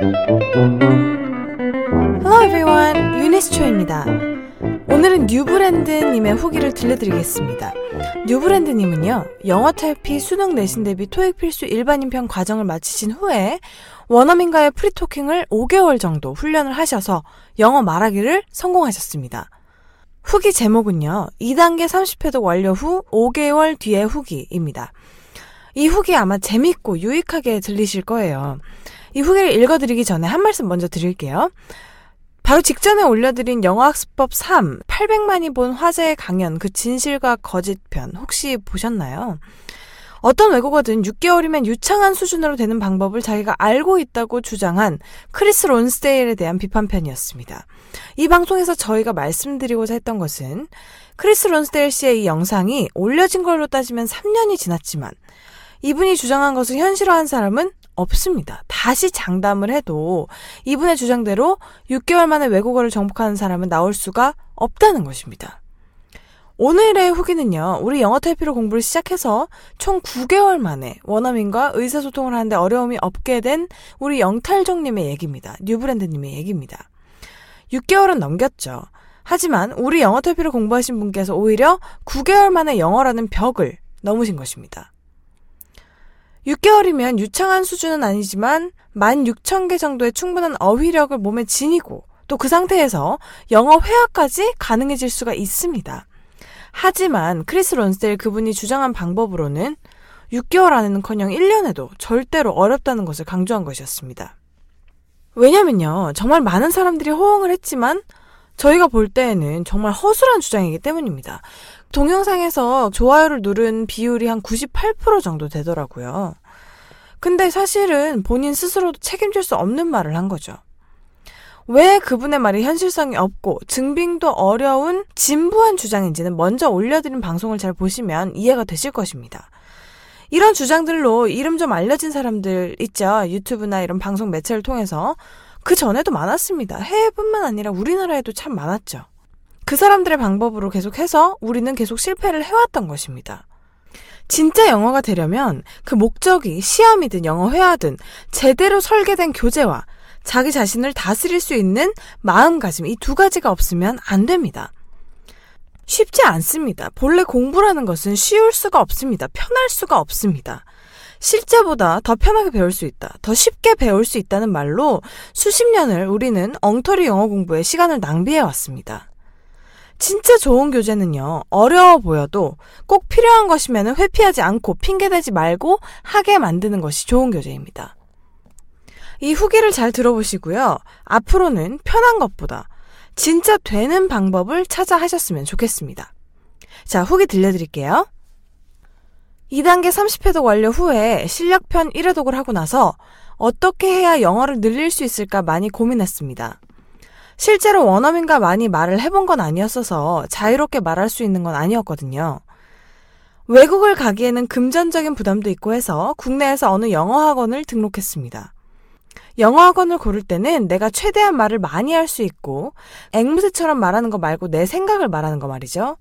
Hello everyone, 유니스초입니다. 오늘은 뉴브랜드님의 후기를 들려드리겠습니다. 뉴브랜드님은요, 영어 탈피 수능 내신 대비 토익 필수 일반인편 과정을 마치신 후에 원어민과의 프리토킹을 5개월 정도 훈련을 하셔서 영어 말하기를 성공하셨습니다. 후기 제목은요, 2단계 30회독 완료 후 5개월 뒤의 후기입니다. 이 후기 아마 재밌고 유익하게 들리실 거예요. 이 후기를 읽어드리기 전에 한 말씀 먼저 드릴게요. 바로 직전에 올려드린 영어학습법 3, 800만이 본 화제의 강연, 그 진실과 거짓 편, 혹시 보셨나요? 어떤 외국어든 6개월이면 유창한 수준으로 되는 방법을 자기가 알고 있다고 주장한 크리스 론스데일에 대한 비판편이었습니다. 이 방송에서 저희가 말씀드리고자 했던 것은 크리스 론스데일 씨의 이 영상이 올려진 걸로 따지면 3년이 지났지만 이분이 주장한 것을 현실화한 사람은 없습니다. 다시 장담을 해도 이분의 주장대로 6개월 만에 외국어를 정복하는 사람은 나올 수가 없다는 것입니다. 오늘의 후기는요, 우리 영어 탈피로 공부를 시작해서 총 9개월 만에 원어민과 의사소통을 하는데 어려움이 없게 된 우리 영탈종님의 얘기입니다. 뉴브랜드님의 얘기입니다. 6개월은 넘겼죠. 하지만 우리 영어 탈피로 공부하신 분께서 오히려 9개월 만에 영어라는 벽을 넘으신 것입니다. 6개월이면 유창한 수준은 아니지만 16,000개 정도의 충분한 어휘력을 몸에 지니고 또 그 상태에서 영어 회화까지 가능해질 수가 있습니다. 하지만 크리스 론스델 그분이 주장한 방법으로는 6개월 안에는커녕 1년에도 절대로 어렵다는 것을 강조한 것이었습니다. 왜냐면요. 정말 많은 사람들이 호응을 했지만 저희가 볼 때에는 정말 허술한 주장이기 때문입니다. 동영상에서 좋아요를 누른 비율이 한 98% 정도 되더라고요. 근데 사실은 본인 스스로도 책임질 수 없는 말을 한 거죠. 왜 그분의 말이 현실성이 없고 증빙도 어려운 진부한 주장인지는 먼저 올려드린 방송을 잘 보시면 이해가 되실 것입니다. 이런 주장들로 이름 좀 알려진 사람들 있죠. 유튜브나 이런 방송 매체를 통해서 그 전에도 많았습니다. 해외뿐만 아니라 우리나라에도 참 많았죠. 그 사람들의 방법으로 계속해서 우리는 계속 실패를 해왔던 것입니다. 진짜 영어가 되려면 그 목적이 시험이든 영어 회화든 제대로 설계된 교재와 자기 자신을 다스릴 수 있는 마음가짐 이 두 가지가 없으면 안 됩니다. 쉽지 않습니다. 본래 공부라는 것은 쉬울 수가 없습니다. 편할 수가 없습니다. 실제보다 더 편하게 배울 수 있다. 더 쉽게 배울 수 있다는 말로 수십 년을 우리는 엉터리 영어 공부에 시간을 낭비해 왔습니다. 진짜 좋은 교재는요, 어려워 보여도 꼭 필요한 것이면 회피하지 않고 핑계대지 말고 하게 만드는 것이 좋은 교재입니다. 이 후기를 잘 들어보시고요. 앞으로는 편한 것보다 진짜 되는 방법을 찾아 하셨으면 좋겠습니다. 자, 후기 들려드릴게요. 2단계 30회독 완료 후에 실력편 1회독을 하고 나서 어떻게 해야 영어를 늘릴 수 있을까 많이 고민했습니다. 실제로 원어민과 많이 말을 해본 건 아니었어서 자유롭게 말할 수 있는 건 아니었거든요. 외국을 가기에는 금전적인 부담도 있고 해서 국내에서 어느 영어 학원을 등록했습니다. 영어 학원을 고를 때는 내가 최대한 말을 많이 할 수 있고 앵무새처럼 말하는 거 말고 내 생각을 말하는 거 말이죠.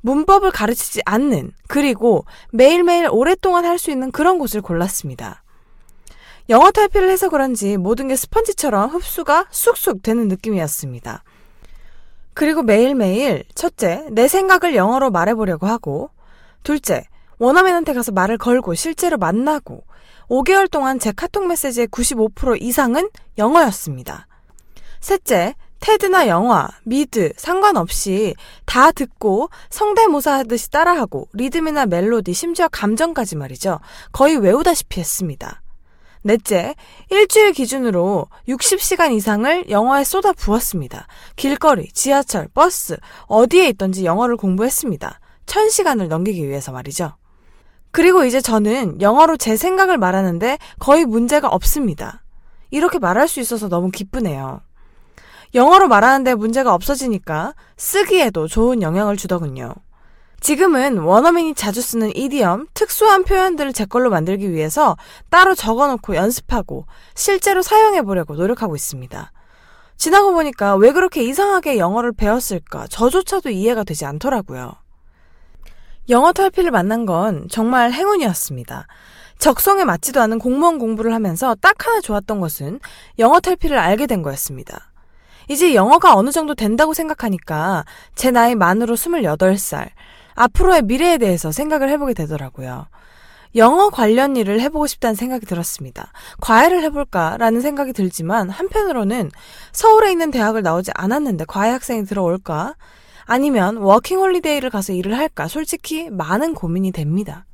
문법을 가르치지 않는 그리고 매일매일 오랫동안 할 수 있는 그런 곳을 골랐습니다. 영어 탈피를 해서 그런지 모든 게 스펀지처럼 흡수가 쑥쑥 되는 느낌이었습니다. 그리고 매일매일 첫째, 내 생각을 영어로 말해보려고 하고 둘째, 원어민한테 가서 말을 걸고 실제로 만나고 5개월 동안 제 카톡 메시지의 95% 이상은 영어였습니다. 셋째, TED나 영화, 미드 상관없이 다 듣고 성대모사 하듯이 따라하고 리듬이나 멜로디, 심지어 감정까지 말이죠. 거의 외우다시피 했습니다. 넷째, 일주일 기준으로 60시간 이상을 영어에 쏟아 부었습니다. 길거리, 지하철, 버스, 어디에 있던지 영어를 공부했습니다. 1000시간을 넘기기 위해서 말이죠. 그리고 이제 저는 영어로 제 생각을 말하는데 거의 문제가 없습니다. 이렇게 말할 수 있어서 너무 기쁘네요. 영어로 말하는데 문제가 없어지니까 쓰기에도 좋은 영향을 주더군요. 지금은 원어민이 자주 쓰는 이디엄, 특수한 표현들을 제 걸로 만들기 위해서 따로 적어놓고 연습하고 실제로 사용해보려고 노력하고 있습니다. 지나고 보니까 왜 그렇게 이상하게 영어를 배웠을까 저조차도 이해가 되지 않더라고요. 영어 탈피를 만난 건 정말 행운이었습니다. 적성에 맞지도 않은 공무원 공부를 하면서 딱 하나 좋았던 것은 영어 탈피를 알게 된 거였습니다. 이제 영어가 어느 정도 된다고 생각하니까 제 나이 만으로 28살, 앞으로의 미래에 대해서 생각을 해보게 되더라고요. 영어 관련 일을 해보고 싶다는 생각이 들었습니다. 과외를 해볼까라는 생각이 들지만 한편으로는 서울에 있는 대학을 나오지 않았는데 과외 학생이 들어올까? 아니면 워킹 홀리데이를 가서 일을 할까? 솔직히 많은 고민이 됩니다.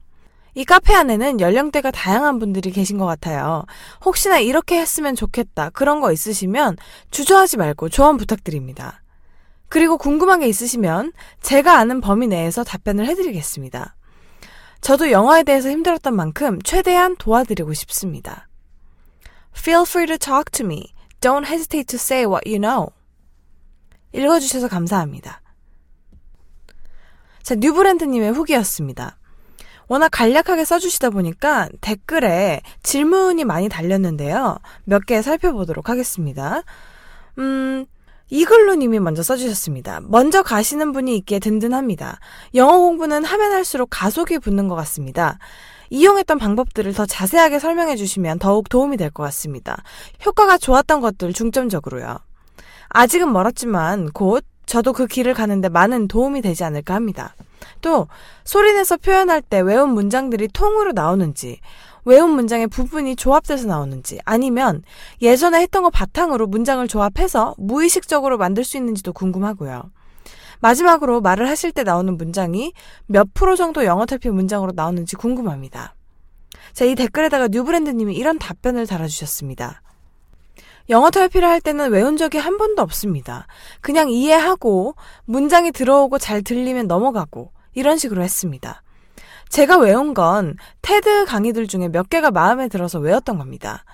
이 카페 안에는 연령대가 다양한 분들이 계신 것 같아요. 혹시나 이렇게 했으면 좋겠다. 그런 거 있으시면 주저하지 말고 조언 부탁드립니다. 그리고 궁금한 게 있으시면 제가 아는 범위 내에서 답변을 해드리겠습니다. 저도 영어에 대해서 힘들었던 만큼 최대한 도와드리고 싶습니다. Feel free to talk to me. Don't hesitate to say what you know. 읽어주셔서 감사합니다. 자, 뉴브랜드님의 후기였습니다. 워낙 간략하게 써주시다 보니까 댓글에 질문이 많이 달렸는데요. 몇 개 살펴보도록 하겠습니다. 음, 이글루님이 먼저 써주셨습니다. 먼저 가시는 분이 있기에 든든합니다. 영어 공부는 하면 할수록 가속이 붙는 것 같습니다. 이용했던 방법들을 더 자세하게 설명해 주시면 더욱 도움이 될 것 같습니다. 효과가 좋았던 것들 중점적으로요. 아직은 멀었지만 곧 저도 그 길을 가는데 많은 도움이 되지 않을까 합니다. 또 소리내서 표현할 때 외운 문장들이 통으로 나오는지 외운 문장의 부분이 조합돼서 나오는지 아니면 예전에 했던 거 바탕으로 문장을 조합해서 무의식적으로 만들 수 있는지도 궁금하고요. 마지막으로 말을 하실 때 나오는 문장이 몇 프로 정도 영어 탈피 문장으로 나오는지 궁금합니다. 자, 이 댓글에다가 뉴브랜드님이 이런 답변을 달아주셨습니다. 영어 탈피를 할 때는 외운 적이 한 번도 없습니다. 그냥 이해하고 문장이 들어오고 잘 들리면 넘어가고 이런 식으로 했습니다. 제가 외운 건 테드 강의들 중에 몇 개가 마음에 들어서 외웠던 겁니다.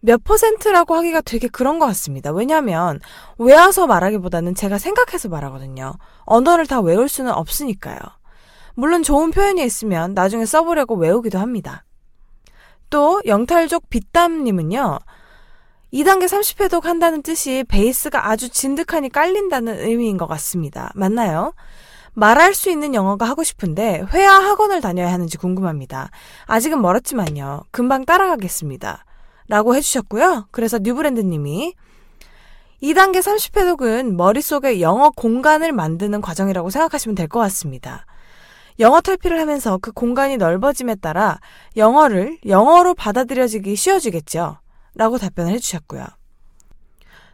몇 퍼센트라고 하기가 되게 그런 것 같습니다. 왜냐하면 외워서 말하기보다는 제가 생각해서 말하거든요. 언어를 다 외울 수는 없으니까요. 물론 좋은 표현이 있으면 나중에 써보려고 외우기도 합니다. 또 영탈족 빗담님은요. 2단계 30회독 한다는 뜻이 베이스가 아주 진득하니 깔린다는 의미인 것 같습니다. 맞나요? 말할 수 있는 영어가 하고 싶은데 회화 학원을 다녀야 하는지 궁금합니다. 아직은 멀었지만요. 금방 따라가겠습니다. 라고 해주셨고요. 그래서 뉴브랜드님이 2단계 30회독은 머릿속에 영어 공간을 만드는 과정이라고 생각하시면 될 것 같습니다. 영어 탈피를 하면서 그 공간이 넓어짐에 따라 영어를 영어로 받아들여지기 쉬워지겠죠. 라고 답변을 해주셨고요.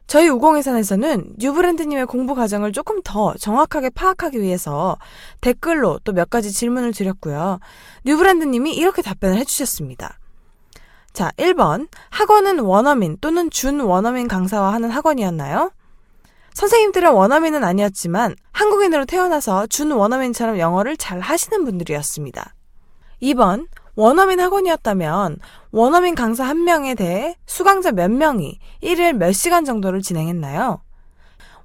저희 우공회산에서는 뉴브랜드님의 공부 과정을 조금 더 정확하게 파악하기 위해서 댓글로 또 몇 가지 질문을 드렸고요. 뉴브랜드님이 이렇게 답변을 해주셨습니다. 자, 1번. 학원은 원어민 또는 준 원어민 강사와 하는 학원이었나요? 선생님들은 원어민은 아니었지만 한국인으로 태어나서 준 원어민처럼 영어를 잘 하시는 분들이었습니다. 2번. 원어민 학원이었다면 원어민 강사 한 명에 대해 수강자 몇 명이 1일 몇 시간 정도를 진행했나요?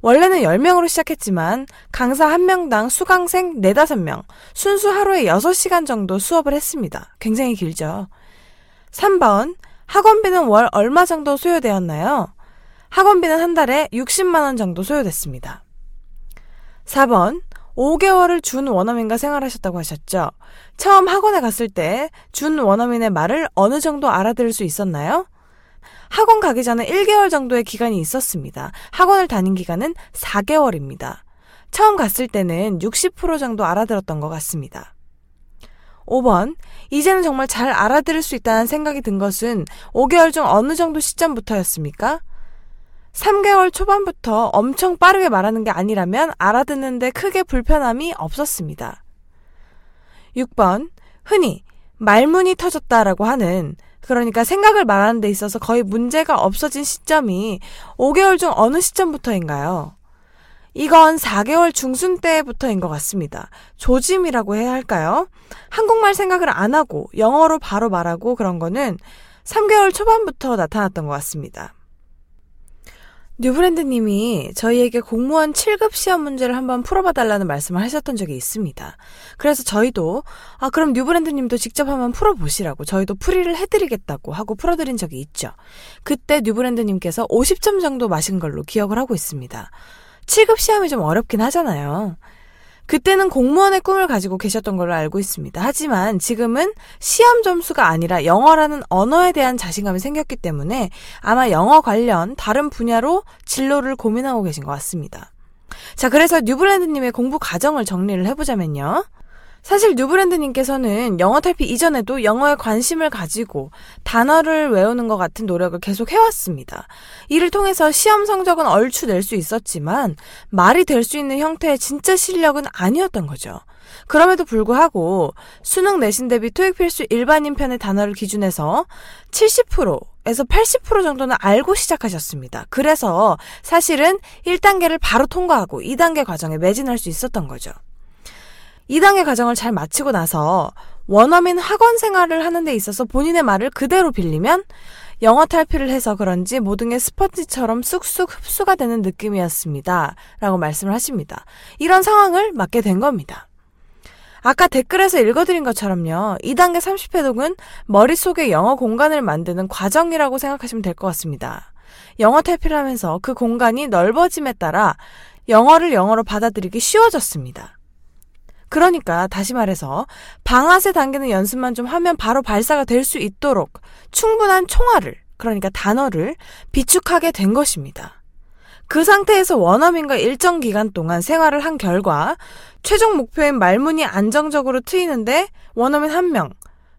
원래는 10명으로 시작했지만 강사 한 명당 수강생 4, 5명, 순수 하루에 6시간 정도 수업을 했습니다. 굉장히 길죠. 3번, 학원비는 월 얼마 정도 소요되었나요? 학원비는 한 달에 60만원 정도 소요됐습니다. 4번, 5개월을 준 원어민과 생활하셨다고 하셨죠. 처음 학원에 갔을 때 준 원어민의 말을 어느 정도 알아들을 수 있었나요? 학원 가기 전에 1개월 정도의 기간이 있었습니다. 학원을 다닌 기간은 4개월입니다. 처음 갔을 때는 60% 정도 알아들었던 것 같습니다. 5번. 이제는 정말 잘 알아들을 수 있다는 생각이 든 것은 5개월 중 어느 정도 시점부터였습니까? 3개월 초반부터 엄청 빠르게 말하는 게 아니라면 알아듣는데 크게 불편함이 없었습니다. 6번. 흔히 말문이 터졌다라고 하는 그러니까 생각을 말하는 데 있어서 거의 문제가 없어진 시점이 5개월 중 어느 시점부터인가요? 이건 4개월 중순 때부터인 것 같습니다. 조짐이라고 해야 할까요? 한국말 생각을 안 하고 영어로 바로 말하고 그런 거는 3개월 초반부터 나타났던 것 같습니다. 뉴브랜드님이 저희에게 공무원 7급 시험 문제를 한번 풀어봐 달라는 말씀을 하셨던 적이 있습니다. 그래서 저희도 아 그럼 뉴브랜드님도 직접 한번 풀어보시라고 저희도 풀이를 해드리겠다고 하고 풀어드린 적이 있죠. 그때 뉴브랜드님께서 50점 정도 마신 걸로 기억을 하고 있습니다. 7급 시험이 좀 어렵긴 하잖아요. 그때는 공무원의 꿈을 가지고 계셨던 걸로 알고 있습니다. 하지만 지금은 시험 점수가 아니라 영어라는 언어에 대한 자신감이 생겼기 때문에 아마 영어 관련 다른 분야로 진로를 고민하고 계신 것 같습니다. 자, 그래서 뉴브랜드님의 공부 과정을 정리를 해보자면요. 사실 뉴브랜드님께서는 영어 탈피 이전에도 영어에 관심을 가지고 단어를 외우는 것 같은 노력을 계속 해왔습니다. 이를 통해서 시험 성적은 얼추 낼 수 있었지만 말이 될 수 있는 형태의 진짜 실력은 아니었던 거죠. 그럼에도 불구하고 수능 내신 대비 토익 필수 일반인 편의 단어를 기준해서 70%에서 80% 정도는 알고 시작하셨습니다. 그래서 사실은 1단계를 바로 통과하고 2단계 과정에 매진할 수 있었던 거죠. 2단계 과정을 잘 마치고 나서 원어민 학원 생활을 하는 데 있어서 본인의 말을 그대로 빌리면 영어 탈피를 해서 그런지 모든 게 스펀지처럼 쑥쑥 흡수가 되는 느낌이었습니다. 라고 말씀을 하십니다. 이런 상황을 맞게 된 겁니다. 아까 댓글에서 읽어드린 것처럼요. 2단계 30회독은 머릿속에 영어 공간을 만드는 과정이라고 생각하시면 될 것 같습니다. 영어 탈피를 하면서 그 공간이 넓어짐에 따라 영어를 영어로 받아들이기 쉬워졌습니다. 그러니까 다시 말해서 방아쇠 당기는 연습만 좀 하면 바로 발사가 될 수 있도록 충분한 총알을 그러니까 단어를 비축하게 된 것입니다. 그 상태에서 원어민과 일정 기간 동안 생활을 한 결과 최종 목표인 말문이 안정적으로 트이는데 원어민 1명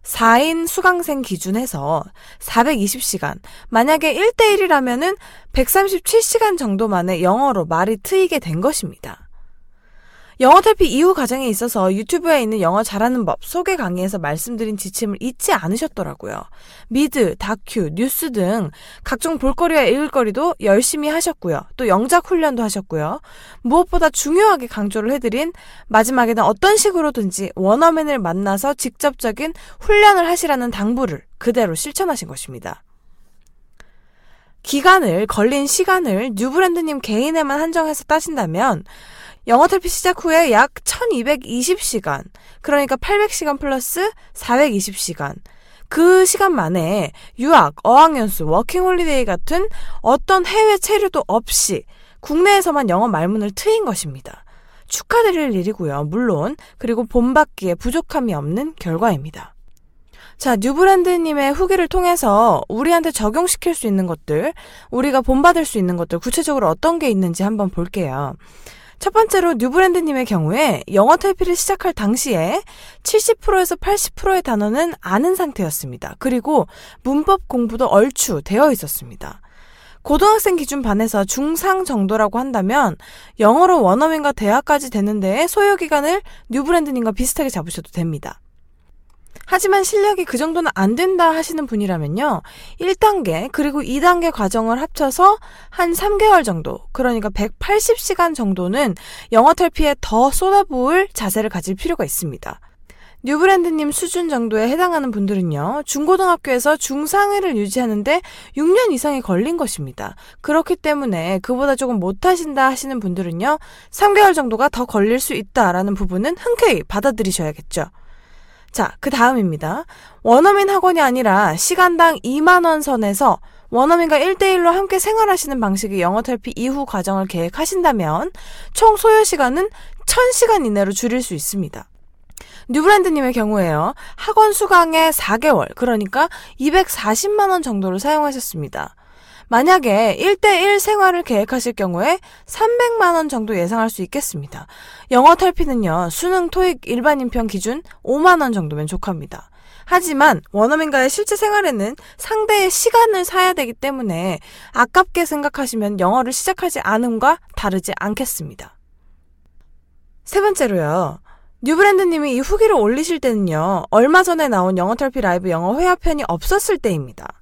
4인 수강생 기준해서 420시간, 만약에 1대1이라면은 137시간 정도 만에 영어로 말이 트이게 된 것입니다. 영어 탈피 이후 과정에 있어서 유튜브에 있는 영어 잘하는 법 소개 강의에서 말씀드린 지침을 잊지 않으셨더라고요. 미드, 다큐, 뉴스 등 각종 볼거리와 읽을거리도 열심히 하셨고요. 또 영작 훈련도 하셨고요. 무엇보다 중요하게 강조를 해드린 마지막에는 어떤 식으로든지 원어민을 만나서 직접적인 훈련을 하시라는 당부를 그대로 실천하신 것입니다. 기간을, 걸린 시간을 뉴브랜드님 개인에만 한정해서 따진다면 영어 탈피 시작 후에 약 1220시간, 그러니까 800시간 플러스 420시간. 그 시간 만에 유학, 어학연수, 워킹홀리데이 같은 어떤 해외 체류도 없이 국내에서만 영어 말문을 트인 것입니다. 축하드릴 일이고요. 물론 그리고 본받기에 부족함이 없는 결과입니다. 자, 뉴브랜드님의 후기를 통해서 우리한테 적용시킬 수 있는 것들, 우리가 본받을 수 있는 것들, 구체적으로 어떤 게 있는지 한번 볼게요. 첫 번째로 뉴브랜드님의 경우에 영어 탈피를 시작할 당시에 70%에서 80%의 단어는 아는 상태였습니다. 그리고 문법 공부도 얼추 되어 있었습니다. 고등학생 기준 반에서 중상 정도라고 한다면 영어로 원어민과 대학까지 되는 데에 소요 기간을 뉴브랜드님과 비슷하게 잡으셔도 됩니다. 하지만 실력이 그 정도는 안 된다 하시는 분이라면요. 1단계 그리고 2단계 과정을 합쳐서 한 3개월 정도, 그러니까 180시간 정도는 영어 탈피에 더 쏟아부을 자세를 가질 필요가 있습니다. 뉴브랜드님 수준 정도에 해당하는 분들은요, 중고등학교에서 중상회를 유지하는데 6년 이상이 걸린 것입니다. 그렇기 때문에 그보다 조금 못하신다 하시는 분들은요, 3개월 정도가 더 걸릴 수 있다라는 부분은 흔쾌히 받아들이셔야겠죠. 자, 그 다음입니다. 원어민 학원이 아니라 시간당 2만원 선에서 원어민과 1대1로 함께 생활하시는 방식의 영어 탈피 이후 과정을 계획하신다면 총 소요 시간은 1000시간 이내로 줄일 수 있습니다. 뉴브랜드님의 경우에요. 학원 수강에 4개월, 그러니까 240만원 정도를 사용하셨습니다. 만약에 1대1 생활을 계획하실 경우에 300만원 정도 예상할 수 있겠습니다. 영어 탈피는요, 수능 토익 일반인평 기준 5만원 정도면 족합니다. 하지만 원어민과의 실제 생활에는 상대의 시간을 사야 되기 때문에 아깝게 생각하시면 영어를 시작하지 않음과 다르지 않겠습니다. 세 번째로요. 뉴브랜드님이 이 후기를 올리실 때는요, 얼마 전에 나온 영어 탈피 라이브 영어 회화편이 없었을 때입니다.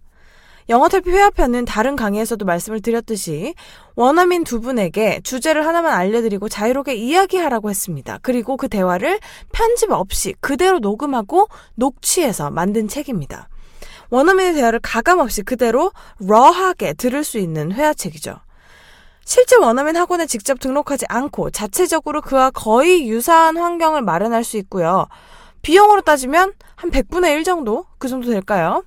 영어탈피 회화편은 다른 강의에서도 말씀을 드렸듯이 원어민 두 분에게 주제를 하나만 알려드리고 자유롭게 이야기하라고 했습니다. 그리고 그 대화를 편집 없이 그대로 녹음하고 녹취해서 만든 책입니다. 원어민의 대화를 가감없이 그대로 러하게 들을 수 있는 회화책이죠. 실제 원어민 학원에 직접 등록하지 않고 자체적으로 그와 거의 유사한 환경을 마련할 수 있고요. 비용으로 따지면 한 100분의 1 정도? 그 정도 될까요?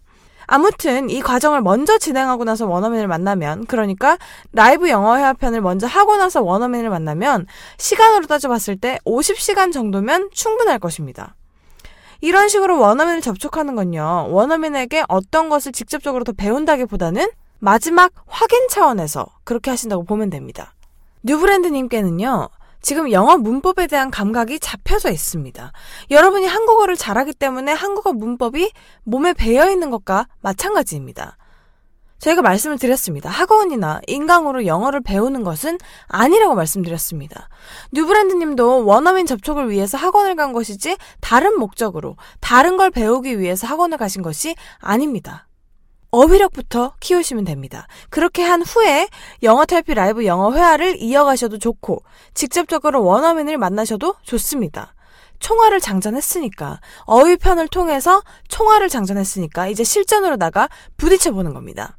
아무튼 이 과정을 먼저 진행하고 나서 원어민을 만나면 그러니까 라이브 영어 회화편을 먼저 하고 나서 원어민을 만나면 시간으로 따져봤을 때 50시간 정도면 충분할 것입니다. 이런 식으로 원어민을 접촉하는 건요. 원어민에게 어떤 것을 직접적으로 더 배운다기보다는 마지막 확인 차원에서 그렇게 하신다고 보면 됩니다. 뉴브랜드님께는요. 지금 영어 문법에 대한 감각이 잡혀져 있습니다. 여러분이 한국어를 잘하기 때문에 한국어 문법이 몸에 배어 있는 것과 마찬가지입니다. 저희가 말씀을 드렸습니다. 학원이나 인강으로 영어를 배우는 것은 아니라고 말씀드렸습니다. 뉴브랜드 님도 원어민 접촉을 위해서 학원을 간 것이지 다른 목적으로 다른 걸 배우기 위해서 학원을 가신 것이 아닙니다. 어휘력부터 키우시면 됩니다. 그렇게 한 후에 영어 탈피 라이브 영어 회화를 이어가셔도 좋고 직접적으로 원어민을 만나셔도 좋습니다. 총알을 장전했으니까 어휘편을 통해서 총알을 장전했으니까 이제 실전으로 나가 부딪혀 보는 겁니다.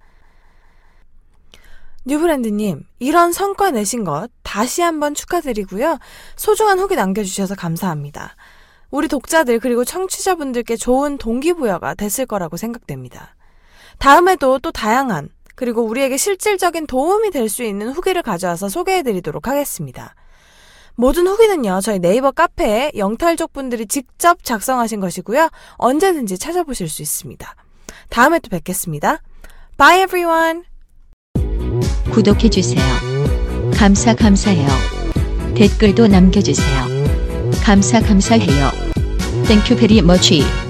뉴브랜드님, 이런 성과 내신 것 다시 한번 축하드리고요. 소중한 후기 남겨주셔서 감사합니다. 우리 독자들 그리고 청취자분들께 좋은 동기부여가 됐을 거라고 생각됩니다. 다음에도 또 다양한 그리고 우리에게 실질적인 도움이 될 수 있는 후기를 가져와서 소개해드리도록 하겠습니다. 모든 후기는요, 저희 네이버 카페에 영탈족 분들이 직접 작성하신 것이고요. 언제든지 찾아보실 수 있습니다. 다음에 또 뵙겠습니다. Bye everyone! 구독해주세요. 감사 감사해요. 댓글도 남겨주세요. 감사 감사해요. Thank you very much.